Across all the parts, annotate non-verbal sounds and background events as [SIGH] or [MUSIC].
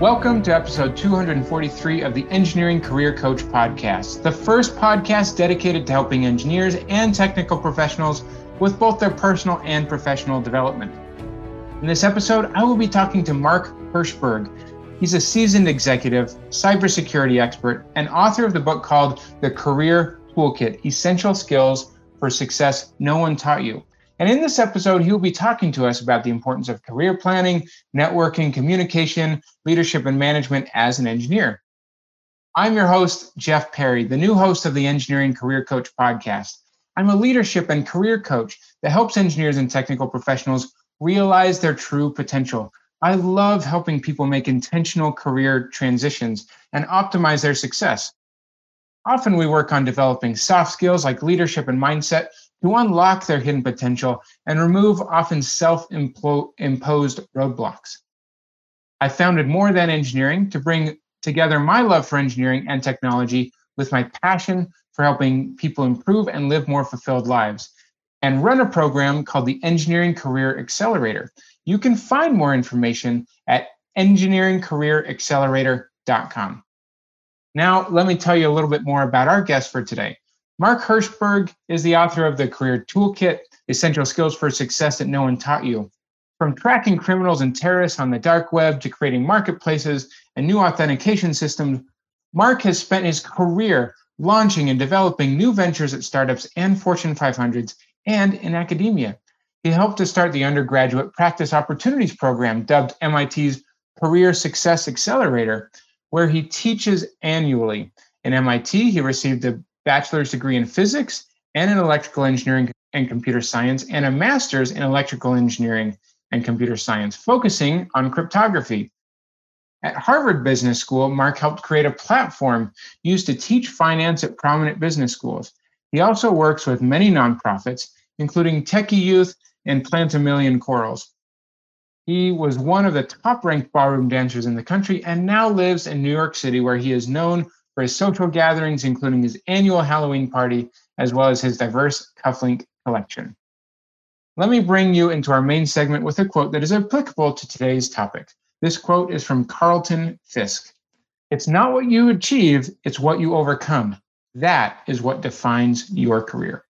Welcome to episode 243 of the Engineering Career Coach Podcast, the first podcast dedicated to helping engineers and technical professionals with both their personal and professional development. In this episode, I will be talking to Mark Herschberg. He's a seasoned executive, cybersecurity expert, and author of the book called The Career Toolkit Essential Skills for Success No One Taught You. And in this episode, he will be talking to us about the importance of career planning, networking, communication, leadership, and management as an engineer. I'm your host, Jeff Perry, the new host of the Engineering Career Coach podcast. I'm a leadership and career coach that helps engineers and technical professionals realize their true potential. I love helping people make intentional career transitions and optimize their success. Often we work on developing soft skills like leadership and mindset to unlock their hidden potential and remove often self imposed roadblocks. I founded More Than Engineering to bring together my love for engineering and technology with my passion for helping people improve and live more fulfilled lives, and run a program called the Engineering Career Accelerator. You can find more information at engineeringcareeraccelerator.com. Now, let me tell you a little bit more about our guest for today. Mark Herschberg is the author of the Career Toolkit Essential Skills for Success That No One Taught You. From tracking criminals and terrorists on the dark web to creating marketplaces and new authentication systems, Mark has spent his career launching and developing new ventures at startups and Fortune 500s and in academia. He helped to start the undergraduate practice opportunities program dubbed MIT's Career Success Accelerator, where he teaches annually. In MIT, he received a bachelor's degree in physics and in electrical engineering and computer science, and a master's in electrical engineering and computer science, focusing on cryptography. At Harvard Business School, Mark helped create a platform used to teach finance at prominent business schools. He also works with many nonprofits, including Techie Youth and Plant a Million Corals. He was one of the top ranked ballroom dancers in the country and now lives in New York City, where he is known for his social gatherings, including his annual Halloween party, as well as his diverse cufflink collection. Let me bring you into our main segment with a quote that is applicable to today's topic. This quote is from Carlton Fisk. It's not what you achieve, it's what you overcome. That is what defines your career.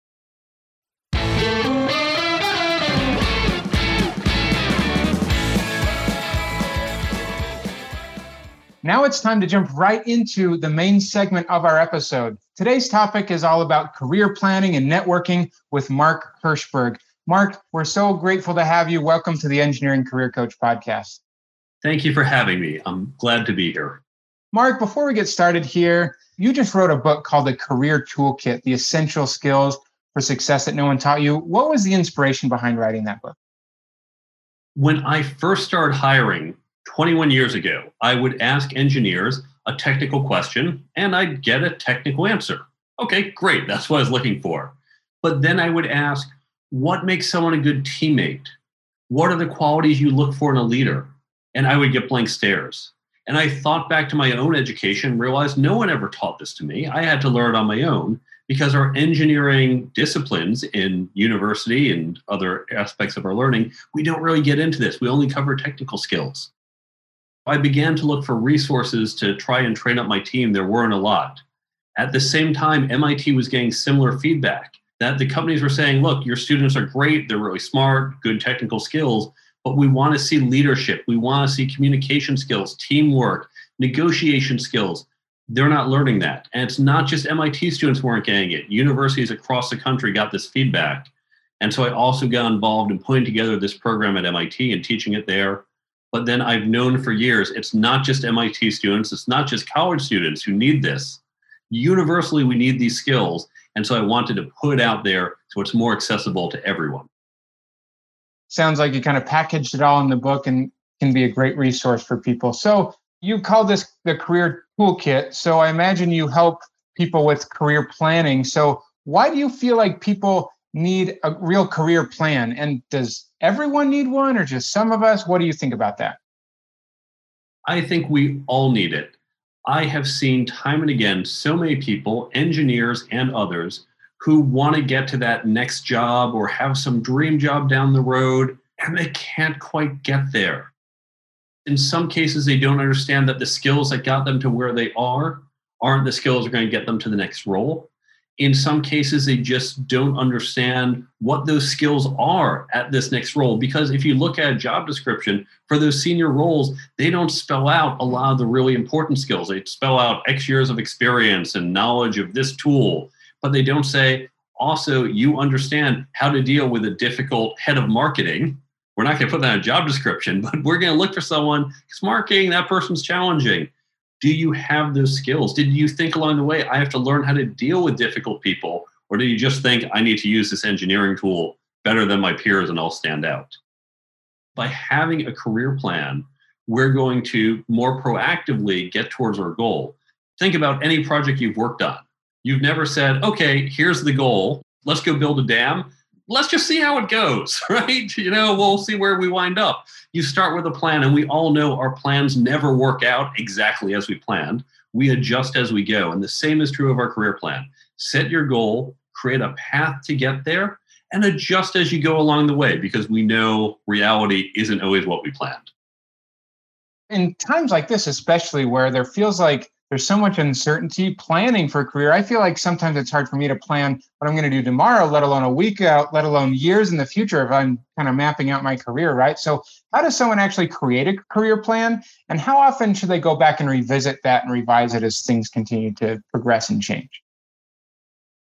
Now it's time to jump right into the main segment of our episode. Today's topic is all about career planning and networking with Mark Herschberg. Mark, we're so grateful to have you. Welcome to the Engineering Career Coach podcast. Thank you for having me. I'm glad to be here. Mark, before we get started here, you just wrote a book called The Career Toolkit The Essential Skills for Success That No One Taught You. What was the inspiration behind writing that book? When I first started hiring 21 years ago, I would ask engineers a technical question and I'd get a technical answer. Okay, great. That's what I was looking for. But then I would ask, what makes someone a good teammate? What are the qualities you look for in a leader? And I would get blank stares. And I thought back to my own education, and realized no one ever taught this to me. I had to learn it on my own because our engineering disciplines in university and other aspects of our learning, we don't really get into this. We only cover technical skills. I began to look for resources to try and train up my team. There weren't a lot. At the same time, MIT was getting similar feedback that the companies were saying, look, your students are great, they're really smart, good technical skills, but we want to see leadership, we want to see communication skills, teamwork, negotiation skills. They're not learning that. And it's not just MIT students weren't getting it. Universities across the country got this feedback. And so I also got involved in putting together this program at MIT and teaching it there but then I've known for years it's not just MIT students, it's not just college students who need this. Universally, we need these skills. And so I wanted to put it out there so it's more accessible to everyone. Sounds like you kind of packaged it all in the book and can be a great resource for people. So you call this the career toolkit. So I imagine you help people with career planning. So why do you feel like people need a real career plan? And does everyone need one or just some of us? What do you think about that? I think we all need it. I have seen time and again so many people, engineers and others, who want to get to that next job or have some dream job down the road and they can't quite get there. In some cases, they don't understand that the skills that got them to where they are aren't the skills that are going to get them to the next role. In some cases, they just don't understand what those skills are at this next role. Because if you look at a job description for those senior roles, they don't spell out a lot of the really important skills. They spell out X years of experience and knowledge of this tool, but they don't say, also, you understand how to deal with a difficult head of marketing. We're not going to put that in a job description, [LAUGHS] but we're going to look for someone because marketing, that person's challenging do you have those skills? Did you think along the way, I have to learn how to deal with difficult people? Or do you just think I need to use this engineering tool better than my peers and I'll stand out? By having a career plan, we're going to more proactively get towards our goal. Think about any project you've worked on. You've never said, okay, here's the goal. Let's go build a dam let's just see how it goes, [LAUGHS] right? You know, we'll see where we wind up. You start with a plan, and we all know our plans never work out exactly as we planned. We adjust as we go. And the same is true of our career plan. Set your goal, create a path to get there, and adjust as you go along the way because we know reality isn't always what we planned. In times like this, especially where there feels like there's so much uncertainty planning for a career. I feel like sometimes it's hard for me to plan what I'm going to do tomorrow, let alone a week out, let alone years in the future if I'm kind of mapping out my career, right? So, how does someone actually create a career plan? And how often should they go back and revisit that and revise it as things continue to progress and change?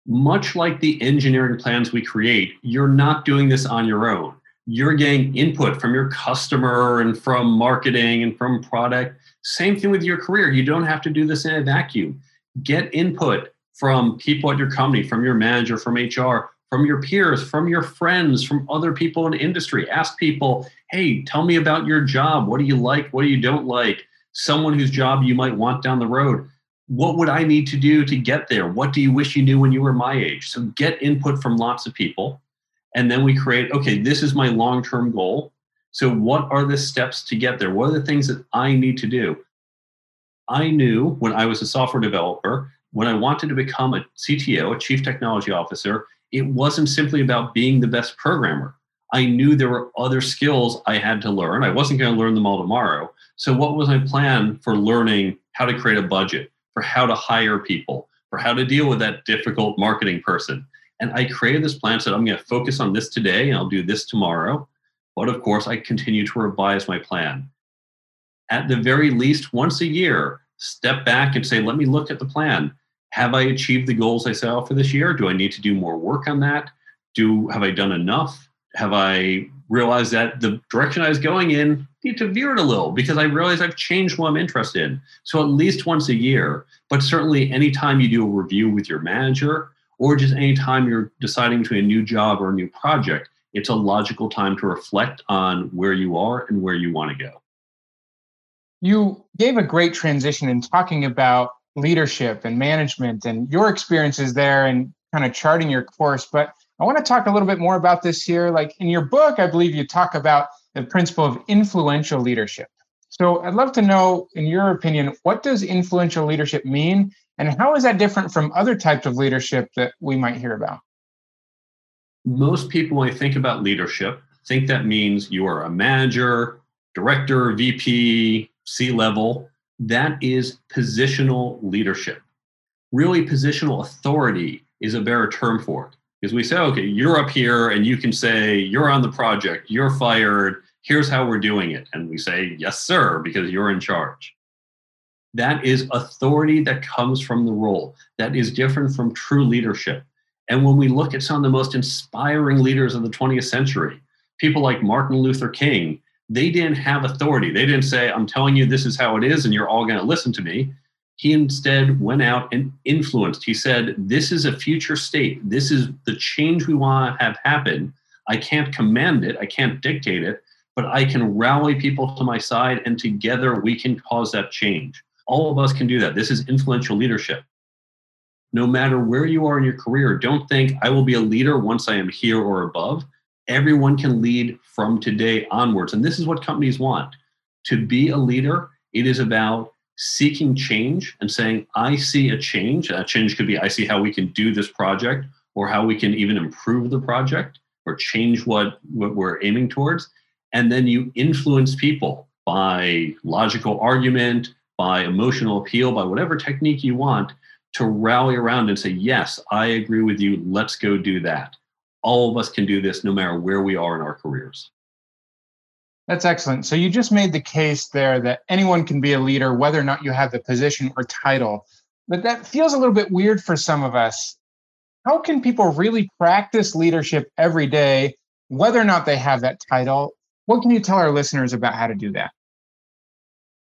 Much like the engineering plans we create, you're not doing this on your own. You're getting input from your customer and from marketing and from product same thing with your career. You don't have to do this in a vacuum. Get input from people at your company, from your manager, from HR, from your peers, from your friends, from other people in industry. Ask people, hey, tell me about your job. What do you like? What do you don't like? Someone whose job you might want down the road. What would I need to do to get there? What do you wish you knew when you were my age? So get input from lots of people. And then we create, okay, this is my long term goal. So, what are the steps to get there? What are the things that I need to do? I knew when I was a software developer, when I wanted to become a CTO, a chief technology officer, it wasn't simply about being the best programmer. I knew there were other skills I had to learn. I wasn't going to learn them all tomorrow. So, what was my plan for learning how to create a budget, for how to hire people, for how to deal with that difficult marketing person? And I created this plan, said, I'm going to focus on this today and I'll do this tomorrow. But of course, I continue to revise my plan. At the very least, once a year, step back and say, let me look at the plan. Have I achieved the goals I set out for this year? Do I need to do more work on that? Do have I done enough? Have I realized that the direction I was going in need to veer it a little because I realize I've changed what I'm interested in. So at least once a year, but certainly anytime you do a review with your manager or just anytime you're deciding between a new job or a new project, it's a logical time to reflect on where you are and where you want to go. You gave a great transition in talking about leadership and management and your experiences there and kind of charting your course. But I want to talk a little bit more about this here. Like in your book, I believe you talk about the principle of influential leadership. So I'd love to know, in your opinion, what does influential leadership mean? And how is that different from other types of leadership that we might hear about? Most people, when they think about leadership, think that means you are a manager, director, VP, C level. That is positional leadership. Really, positional authority is a better term for it because we say, okay, you're up here and you can say, you're on the project, you're fired, here's how we're doing it. And we say, yes, sir, because you're in charge. That is authority that comes from the role. That is different from true leadership. And when we look at some of the most inspiring leaders of the 20th century, people like Martin Luther King, they didn't have authority. They didn't say, I'm telling you this is how it is and you're all going to listen to me. He instead went out and influenced. He said, This is a future state. This is the change we want to have happen. I can't command it, I can't dictate it, but I can rally people to my side and together we can cause that change. All of us can do that. This is influential leadership no matter where you are in your career, don't think I will be a leader once I am here or above. Everyone can lead from today onwards. And this is what companies want. To be a leader, it is about seeking change and saying, I see a change. That change could be, I see how we can do this project or how we can even improve the project or change what, what we're aiming towards. And then you influence people by logical argument, by emotional appeal, by whatever technique you want to rally around and say, Yes, I agree with you. Let's go do that. All of us can do this no matter where we are in our careers. That's excellent. So you just made the case there that anyone can be a leader, whether or not you have the position or title. But that feels a little bit weird for some of us. How can people really practice leadership every day, whether or not they have that title? What can you tell our listeners about how to do that?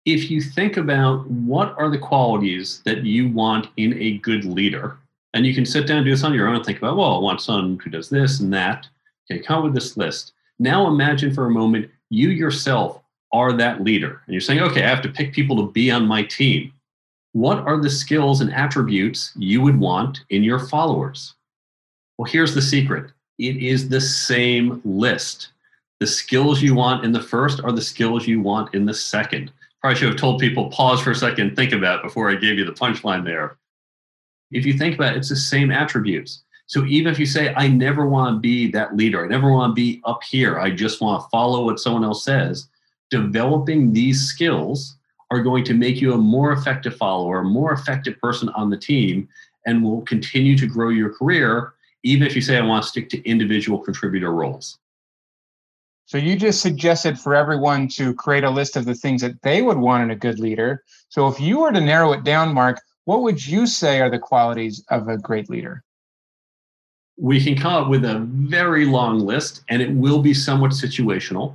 If you think about what are the qualities that you want in a good leader, and you can sit down and do this on your own and think about, well, I want someone who does this and that. Okay, come with this list. Now imagine for a moment you yourself are that leader. And you're saying, okay, I have to pick people to be on my team. What are the skills and attributes you would want in your followers? Well, here's the secret it is the same list. The skills you want in the first are the skills you want in the second. Probably should have told people pause for a second, think about it before I gave you the punchline there. If you think about it, it's the same attributes. So even if you say, I never want to be that leader, I never want to be up here, I just want to follow what someone else says, developing these skills are going to make you a more effective follower, a more effective person on the team, and will continue to grow your career, even if you say, I want to stick to individual contributor roles. So you just suggested for everyone to create a list of the things that they would want in a good leader. So if you were to narrow it down, Mark, what would you say are the qualities of a great leader? we can come up with a very long list and it will be somewhat situational.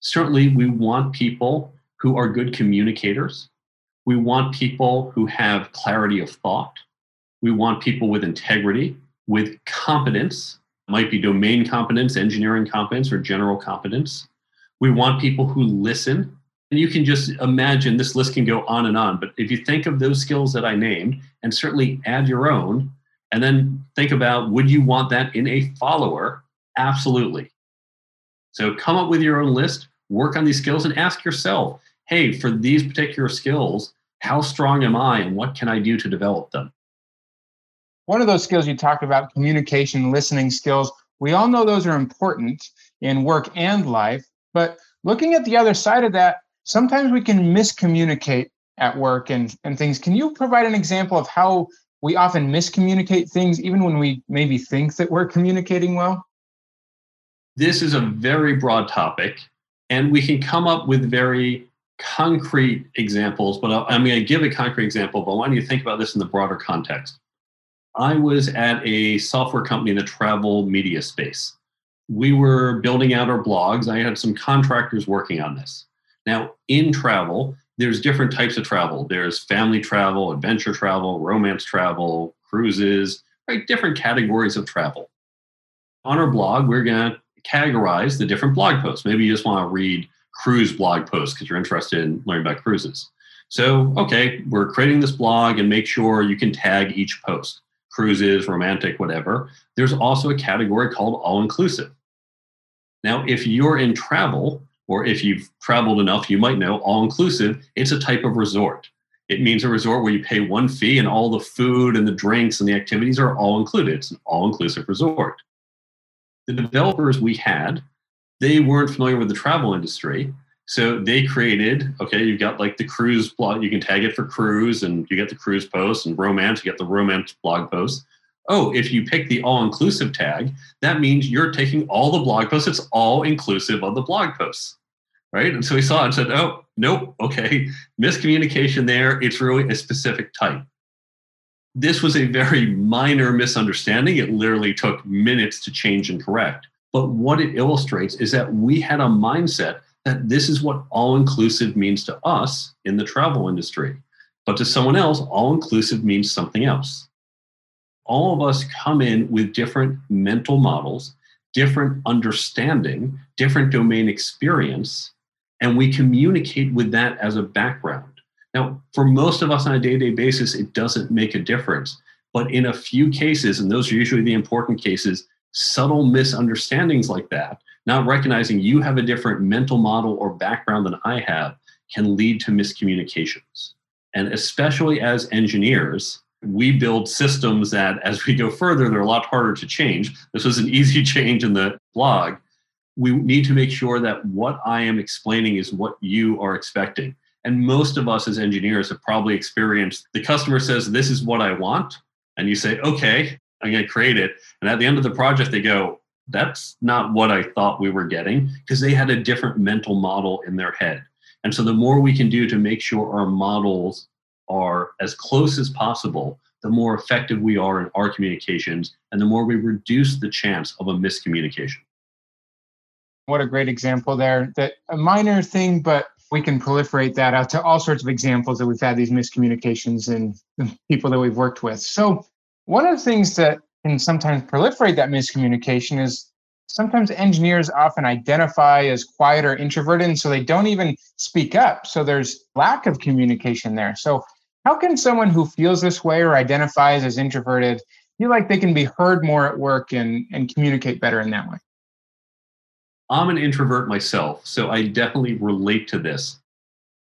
Certainly, we want people who are good communicators. We want people who have clarity of thought. We want people with integrity, with competence, might be domain competence, engineering competence, or general competence. We want people who listen. And you can just imagine this list can go on and on. But if you think of those skills that I named and certainly add your own, and then think about would you want that in a follower? Absolutely. So come up with your own list, work on these skills, and ask yourself hey, for these particular skills, how strong am I and what can I do to develop them? One of those skills you talked about, communication, listening skills, we all know those are important in work and life. But looking at the other side of that, sometimes we can miscommunicate at work and, and things. Can you provide an example of how we often miscommunicate things even when we maybe think that we're communicating well? This is a very broad topic, and we can come up with very concrete examples, but I'm going to give a concrete example, but I want you to think about this in the broader context. I was at a software company in the travel media space. We were building out our blogs. I had some contractors working on this. Now, in travel, there's different types of travel. There's family travel, adventure travel, romance travel, cruises, right? Different categories of travel. On our blog, we're going to categorize the different blog posts. Maybe you just want to read cruise blog posts because you're interested in learning about cruises. So, okay, we're creating this blog and make sure you can tag each post cruises, romantic, whatever. There's also a category called all inclusive. Now, if you're in travel, or if you've traveled enough, you might know all inclusive, it's a type of resort. It means a resort where you pay one fee and all the food and the drinks and the activities are all included. It's an all inclusive resort. The developers we had, they weren't familiar with the travel industry. So they created, okay, you've got like the cruise blog, you can tag it for cruise and you get the cruise post and romance, you get the romance blog post. Oh, if you pick the all inclusive tag, that means you're taking all the blog posts. It's all inclusive of the blog posts right? And so he saw it and said, oh, nope, okay, miscommunication there. It's really a specific type. This was a very minor misunderstanding. It literally took minutes to change and correct. But what it illustrates is that we had a mindset that this is what all inclusive means to us in the travel industry. But to someone else, all inclusive means something else. All of us come in with different mental models, different understanding, different domain experience, and we communicate with that as a background. Now, for most of us on a day to day basis, it doesn't make a difference. But in a few cases, and those are usually the important cases, subtle misunderstandings like that, not recognizing you have a different mental model or background than I have, can lead to miscommunications. And especially as engineers, we build systems that as we go further, they're a lot harder to change. This was an easy [LAUGHS] change in the blog, we need to make sure that what I am explaining is what you are expecting. And most of us as engineers have probably experienced the customer says, This is what I want. And you say, Okay, I'm going to create it. And at the end of the project, they go, That's not what I thought we were getting because they had a different mental model in their head. And so the more we can do to make sure our models are as close as possible, the more effective we are in our communications and the more we reduce the chance of a miscommunication. What a great example there. That a minor thing, but we can proliferate that out to all sorts of examples that we've had these miscommunications and people that we've worked with. So, one of the things that can sometimes proliferate that miscommunication is sometimes engineers often identify as quiet or introverted, and so they don't even speak up. So, there's lack of communication there. So, how can someone who feels this way or identifies as introverted feel like they can be heard more at work and, and communicate better in that way? I'm an introvert myself, so I definitely relate to this.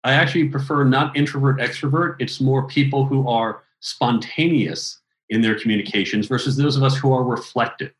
I actually prefer not introvert extrovert. It's more people who are spontaneous in their communications versus those of us who are reflective.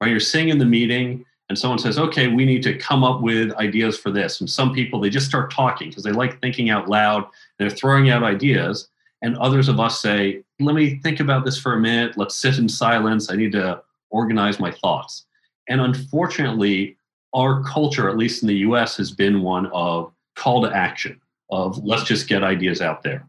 Right? You're sitting in the meeting and someone says, okay, we need to come up with ideas for this. And some people, they just start talking because they like thinking out loud. They're throwing out ideas. And others of us say, let me think about this for a minute. Let's sit in silence. I need to organize my thoughts. And unfortunately, our culture, at least in the US, has been one of call to action, of let's just get ideas out there.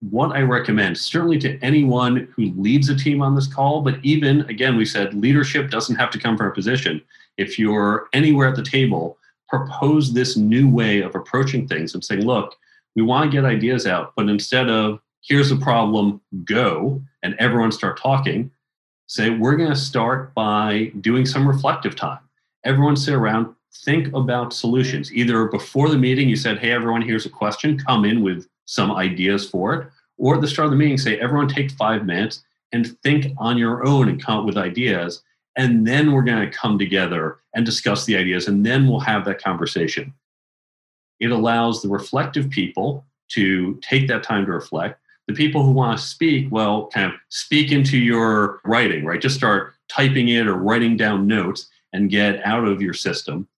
What I recommend, certainly to anyone who leads a team on this call, but even, again, we said leadership doesn't have to come from a position. If you're anywhere at the table, propose this new way of approaching things and saying, look, we want to get ideas out, but instead of here's a problem, go, and everyone start talking, say, we're going to start by doing some reflective time everyone sit around, think about solutions. Either before the meeting, you said, hey, everyone, here's a question, come in with some ideas for it. Or at the start of the meeting, say, everyone take five minutes and think on your own and come up with ideas. And then we're going to come together and discuss the ideas, and then we'll have that conversation. It allows the reflective people to take that time to reflect. The people who want to speak, well, kind of speak into your writing, right? Just start typing it or writing down notes and get out of your system.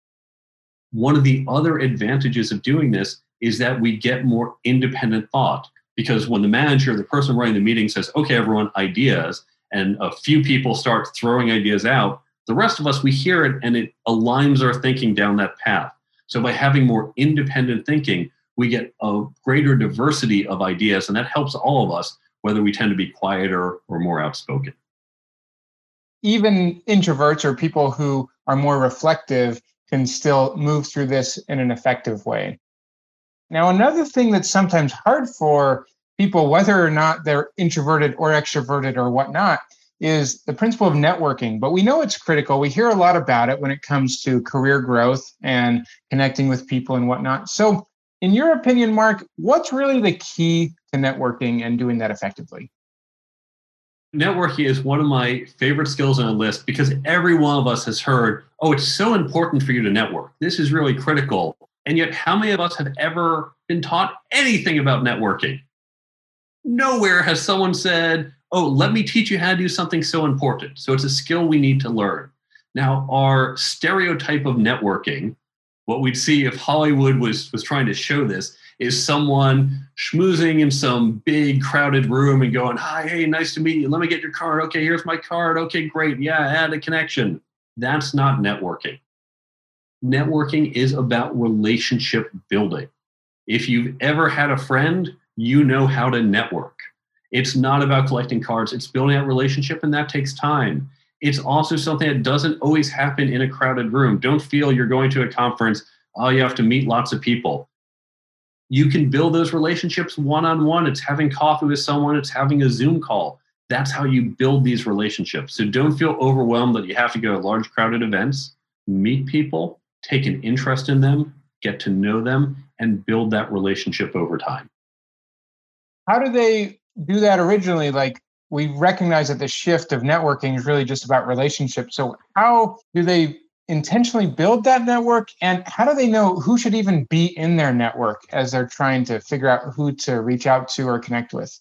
One of the other advantages of doing this is that we get more independent thought because when the manager, the person running the meeting says, okay, everyone, ideas, and a few people start throwing ideas out, the rest of us, we hear it and it aligns our thinking down that path. So by having more independent thinking, we get a greater diversity of ideas, and that helps all of us, whether we tend to be quieter or more outspoken even introverts or people who are more reflective can still move through this in an effective way. Now, another thing that's sometimes hard for people, whether or not they're introverted or extroverted or whatnot, is the principle of networking. But we know it's critical. We hear a lot about it when it comes to career growth and connecting with people and whatnot. So, in your opinion, Mark, what's really the key to networking and doing that effectively? networking is one of my favorite skills on the list because every one of us has heard, oh, it's so important for you to network. This is really critical. And yet, how many of us have ever been taught anything about networking? Nowhere has someone said, oh, let me teach you how to do something so important. So it's a skill we need to learn. Now, our stereotype of networking, what we'd see if Hollywood was, was trying to show this, is someone schmoozing in some big crowded room and going, Hi, hey, nice to meet you. Let me get your card. Okay, here's my card. Okay, great. Yeah, add a connection. That's not networking. Networking is about relationship building. If you've ever had a friend, you know how to network. It's not about collecting cards, it's building that relationship, and that takes time. It's also something that doesn't always happen in a crowded room. Don't feel you're going to a conference, oh, you have to meet lots of people you can build those relationships one on one. It's having coffee with someone, it's having a Zoom call. That's how you build these relationships. So don't feel overwhelmed that you have to go to large crowded events. Meet people, take an interest in them, get to know them, and build that relationship over time. How do they do that originally? Like, we recognize that the shift of networking is really just about relationships. So, how do they intentionally build that network and how do they know who should even be in their network as they're trying to figure out who to reach out to or connect with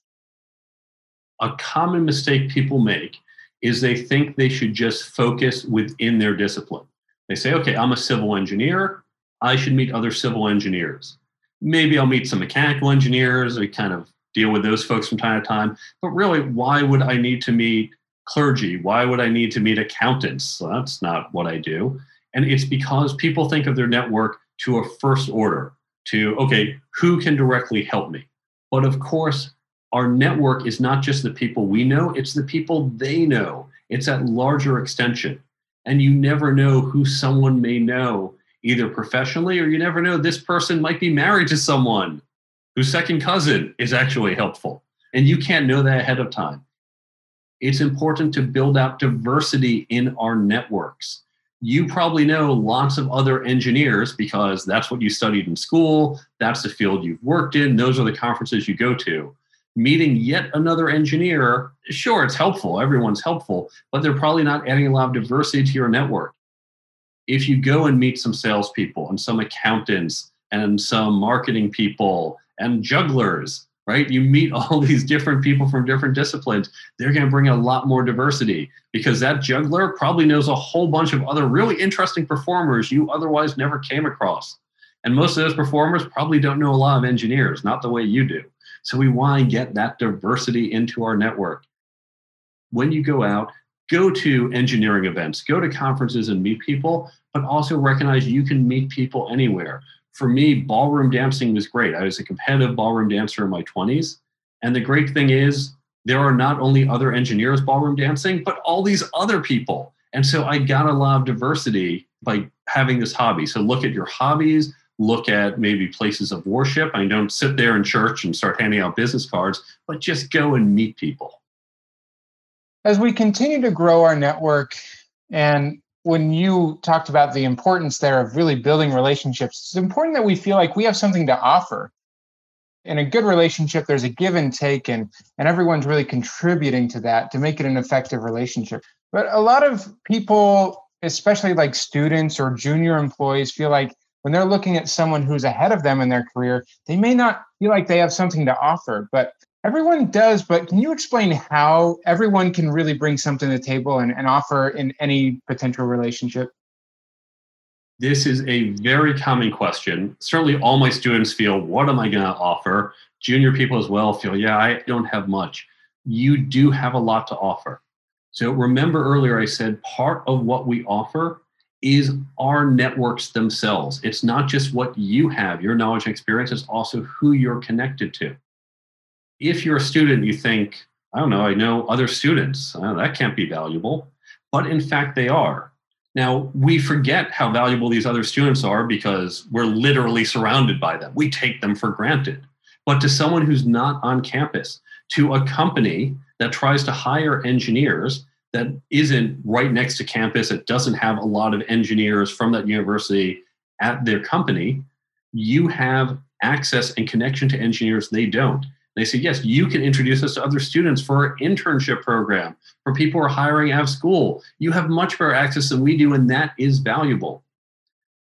a common mistake people make is they think they should just focus within their discipline They say, okay, I'm a civil engineer. I should meet other civil engineers. Maybe I'll meet some mechanical engineers. We kind of deal with those folks from time to time. But really, why would I need to meet clergy? Why would I need to meet accountants? That's not what I do. And it's because people think of their network to a first order, to, okay, who can directly help me? But of course, our network is not just the people we know, it's the people they know. It's that larger extension. And you never know who someone may know, either professionally or you never know this person might be married to someone whose second cousin is actually helpful. And you can't know that ahead of time. It's important to build out diversity in our networks. You probably know lots of other engineers because that's what you studied in school, that's the field you've worked in, those are the conferences you go to meeting yet another engineer, sure, it's helpful. Everyone's helpful, but they're probably not adding a lot of diversity to your network. If you go and meet some salespeople and some accountants and some marketing people and jugglers, right? You meet [LAUGHS] all these different people from different disciplines. They're going to bring a lot more diversity because that juggler probably knows a whole bunch of other really interesting performers you otherwise never came across. And most of those performers probably don't know a lot of engineers, not the way you do. So we want to get that diversity into our network. When you go out, go to engineering events, go to conferences and meet people, but also recognize you can meet people anywhere. For me, ballroom dancing was great. I was a competitive ballroom dancer in my 20s. And the great thing is, there are not only other engineers ballroom dancing, but all these other people. And so I got a lot of diversity by having this hobby. So look at your hobbies, look at maybe places of worship. I don't sit there in church and start handing out business cards, but just go and meet people. As we continue to grow our network, and when you talked about the importance there of really building relationships, it's important that we feel like we have something to offer. In a good relationship, there's a give and take, and, and everyone's really contributing to that to make it an effective relationship. But a lot of people, especially like students or junior employees, feel like when they're looking at someone who's ahead of them in their career, they may not feel like they have something to offer, but everyone does. But can you explain how everyone can really bring something to the table and, and offer in any potential relationship? This is a very common question. Certainly, all my students feel, What am I going to offer? Junior people as well feel, Yeah, I don't have much. You do have a lot to offer. So, remember earlier I said part of what we offer is our networks themselves. It's not just what you have, your knowledge and experience, it's also who you're connected to. If you're a student, you think, I don't know, I know other students, oh, that can't be valuable. But in fact, they are. Now, we forget how valuable these other students are because we're literally surrounded by them. We take them for granted. But to someone who's not on campus, to a company that tries to hire engineers, that isn't right next to campus, it doesn't have a lot of engineers from that university at their company, you have access and connection to engineers they don't. They say, yes, you can introduce us to other students for our internship program, for people who are hiring out of school. You have much better access than we do, and that is valuable.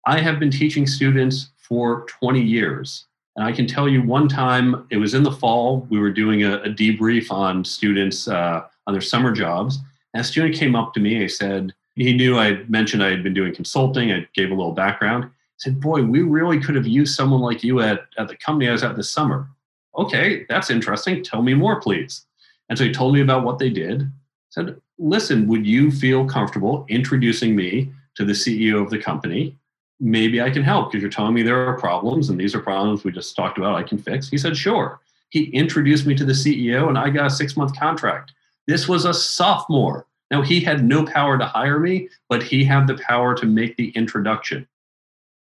I have been teaching students for 20 years. And I can tell you one time, it was in the fall, we were doing a, a debrief on students uh, on their summer jobs. And a came up to me. He said, he knew I mentioned I had been doing consulting. I gave a little background. He said, Boy, we really could have used someone like you at, at the company I was at this summer. Okay, that's interesting. Tell me more, please. And so he told me about what they did. Said, Listen, would you feel comfortable introducing me to the CEO of the company? Maybe I can help because you're telling me there are problems and these are problems we just talked about I can fix. He said, Sure. He introduced me to the CEO and I got a six month contract. This was a sophomore. Now, he had no power to hire me, but he had the power to make the introduction.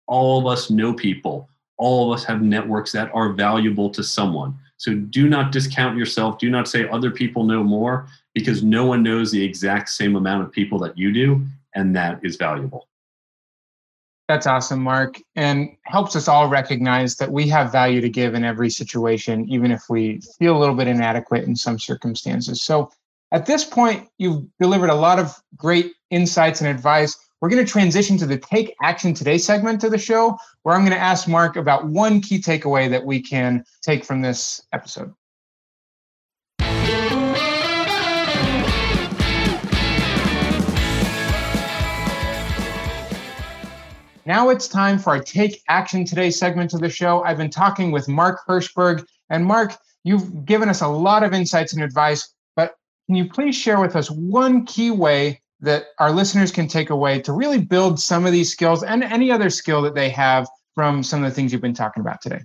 All of us know people. All of us have networks that are valuable to someone. So do not discount yourself. Do not say other people know more because no one knows the exact same amount of people that you do, and that is valuable. That's awesome, Mark, and helps us all recognize that we have value to give in every situation, even if we feel a little bit inadequate in some circumstances. So, at this point, you've delivered a lot of great insights and advice. We're going to transition to the Take Action Today segment of the show, where I'm going to ask Mark about one key takeaway that we can take from this episode. Now it's time for our Take Action Today segment of the show. I've been talking with Mark Herschberg. And Mark, you've given us a lot of insights and advice, but can you please share with us one key way that our listeners can take away to really build some of these skills and any other skill that they have from some of the things you've been talking about today?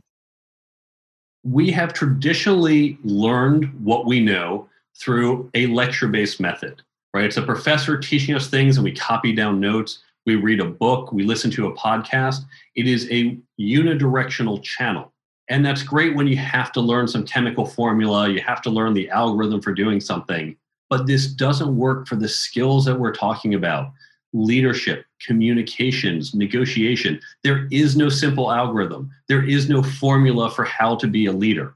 We have traditionally learned what we know through a lecture based method, right? It's a professor teaching us things and we copy down notes, we read a book, we listen to a podcast. It is a unidirectional channel. And that's great when you have to learn some chemical formula, you have to learn the algorithm for doing something. But this doesn't work for the skills that we're talking about leadership, communications, negotiation. There is no simple algorithm, there is no formula for how to be a leader.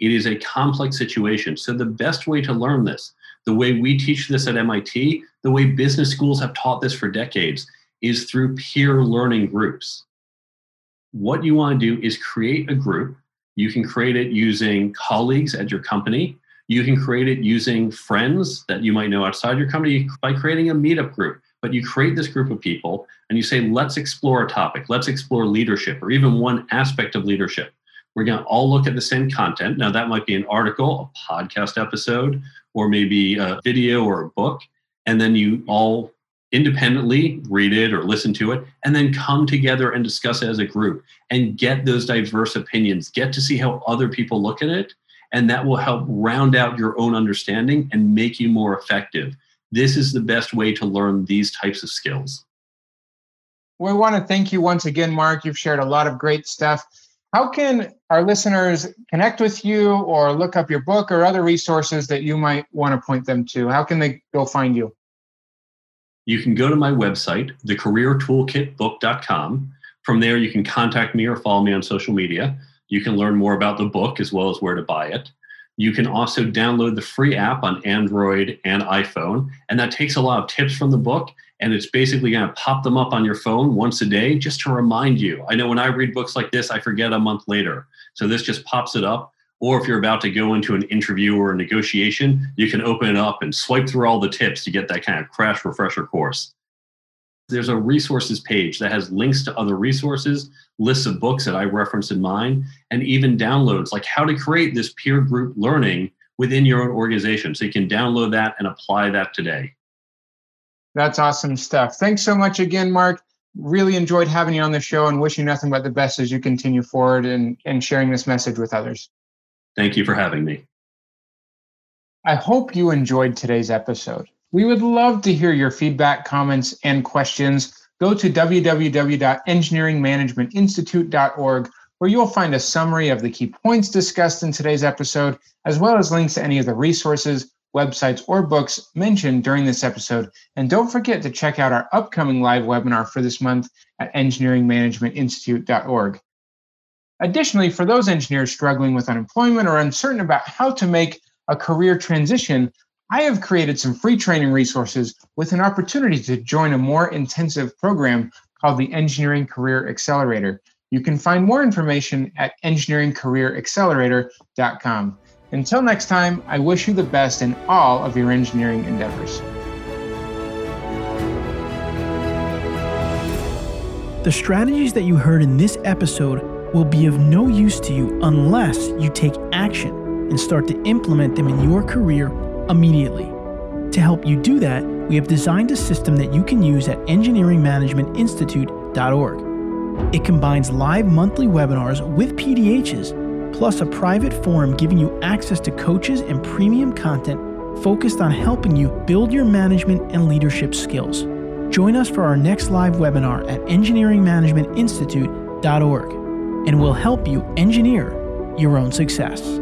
It is a complex situation. So, the best way to learn this, the way we teach this at MIT, the way business schools have taught this for decades, is through peer learning groups. What you want to do is create a group. You can create it using colleagues at your company. You can create it using friends that you might know outside your company by creating a meetup group. But you create this group of people and you say, let's explore a topic, let's explore leadership, or even one aspect of leadership. We're going to all look at the same content. Now, that might be an article, a podcast episode, or maybe a video or a book. And then you all independently read it or listen to it, and then come together and discuss it as a group and get those diverse opinions, get to see how other people look at it. And that will help round out your own understanding and make you more effective. This is the best way to learn these types of skills. We want to thank you once again, Mark. You've shared a lot of great stuff. How can our listeners connect with you or look up your book or other resources that you might want to point them to? How can they go find you? You can go to my website, thecareertoolkitbook.com. From there, you can contact me or follow me on social media. You can learn more about the book as well as where to buy it. You can also download the free app on Android and iPhone, and that takes a lot of tips from the book. And it's basically going to pop them up on your phone once a day just to remind you. I know when I read books like this, I forget a month later. So this just pops it up or if you're about to go into an interview or a negotiation, you can open it up and swipe through all the tips to get that kind of crash refresher course. There's a resources page that has links to other resources, lists of books that I referenced in mine, and even downloads like how to create this peer group learning within your own organization. So you can download that and apply that today. That's awesome stuff. Thanks so much again, Mark. Really enjoyed having you on the show and wish you nothing but the best as you continue forward and, and sharing this message with others. Thank you for having me. I hope you enjoyed today's episode. We would love to hear your feedback, comments, and questions. Go to www.engineeringmanagementinstitute.org where you'll find a summary of the key points discussed in today's episode, as well as links to any of the resources, websites, or books mentioned during this episode. And don't forget to check out our upcoming live webinar for this month at engineeringmanagementinstitute.org. Additionally, for those engineers struggling with unemployment or uncertain about how to make a career transition, I have created some free training resources with an opportunity to join a more intensive program called the Engineering Career Accelerator. You can find more information at engineeringcareeraccelerator.com. Until next time, I wish you the best in all of your engineering endeavors. The strategies that you heard in this episode will be of no use to you unless you take action and start to implement them in your career immediately. To help you do that, we have designed a system that you can use at engineeringmanagementinstitute.org. It combines live monthly webinars with PDHs, plus a private forum giving you access to coaches and premium content focused on helping you build your management and leadership skills. Join us for our next live webinar at engineeringmanagementinstitute.org and will help you engineer your own success.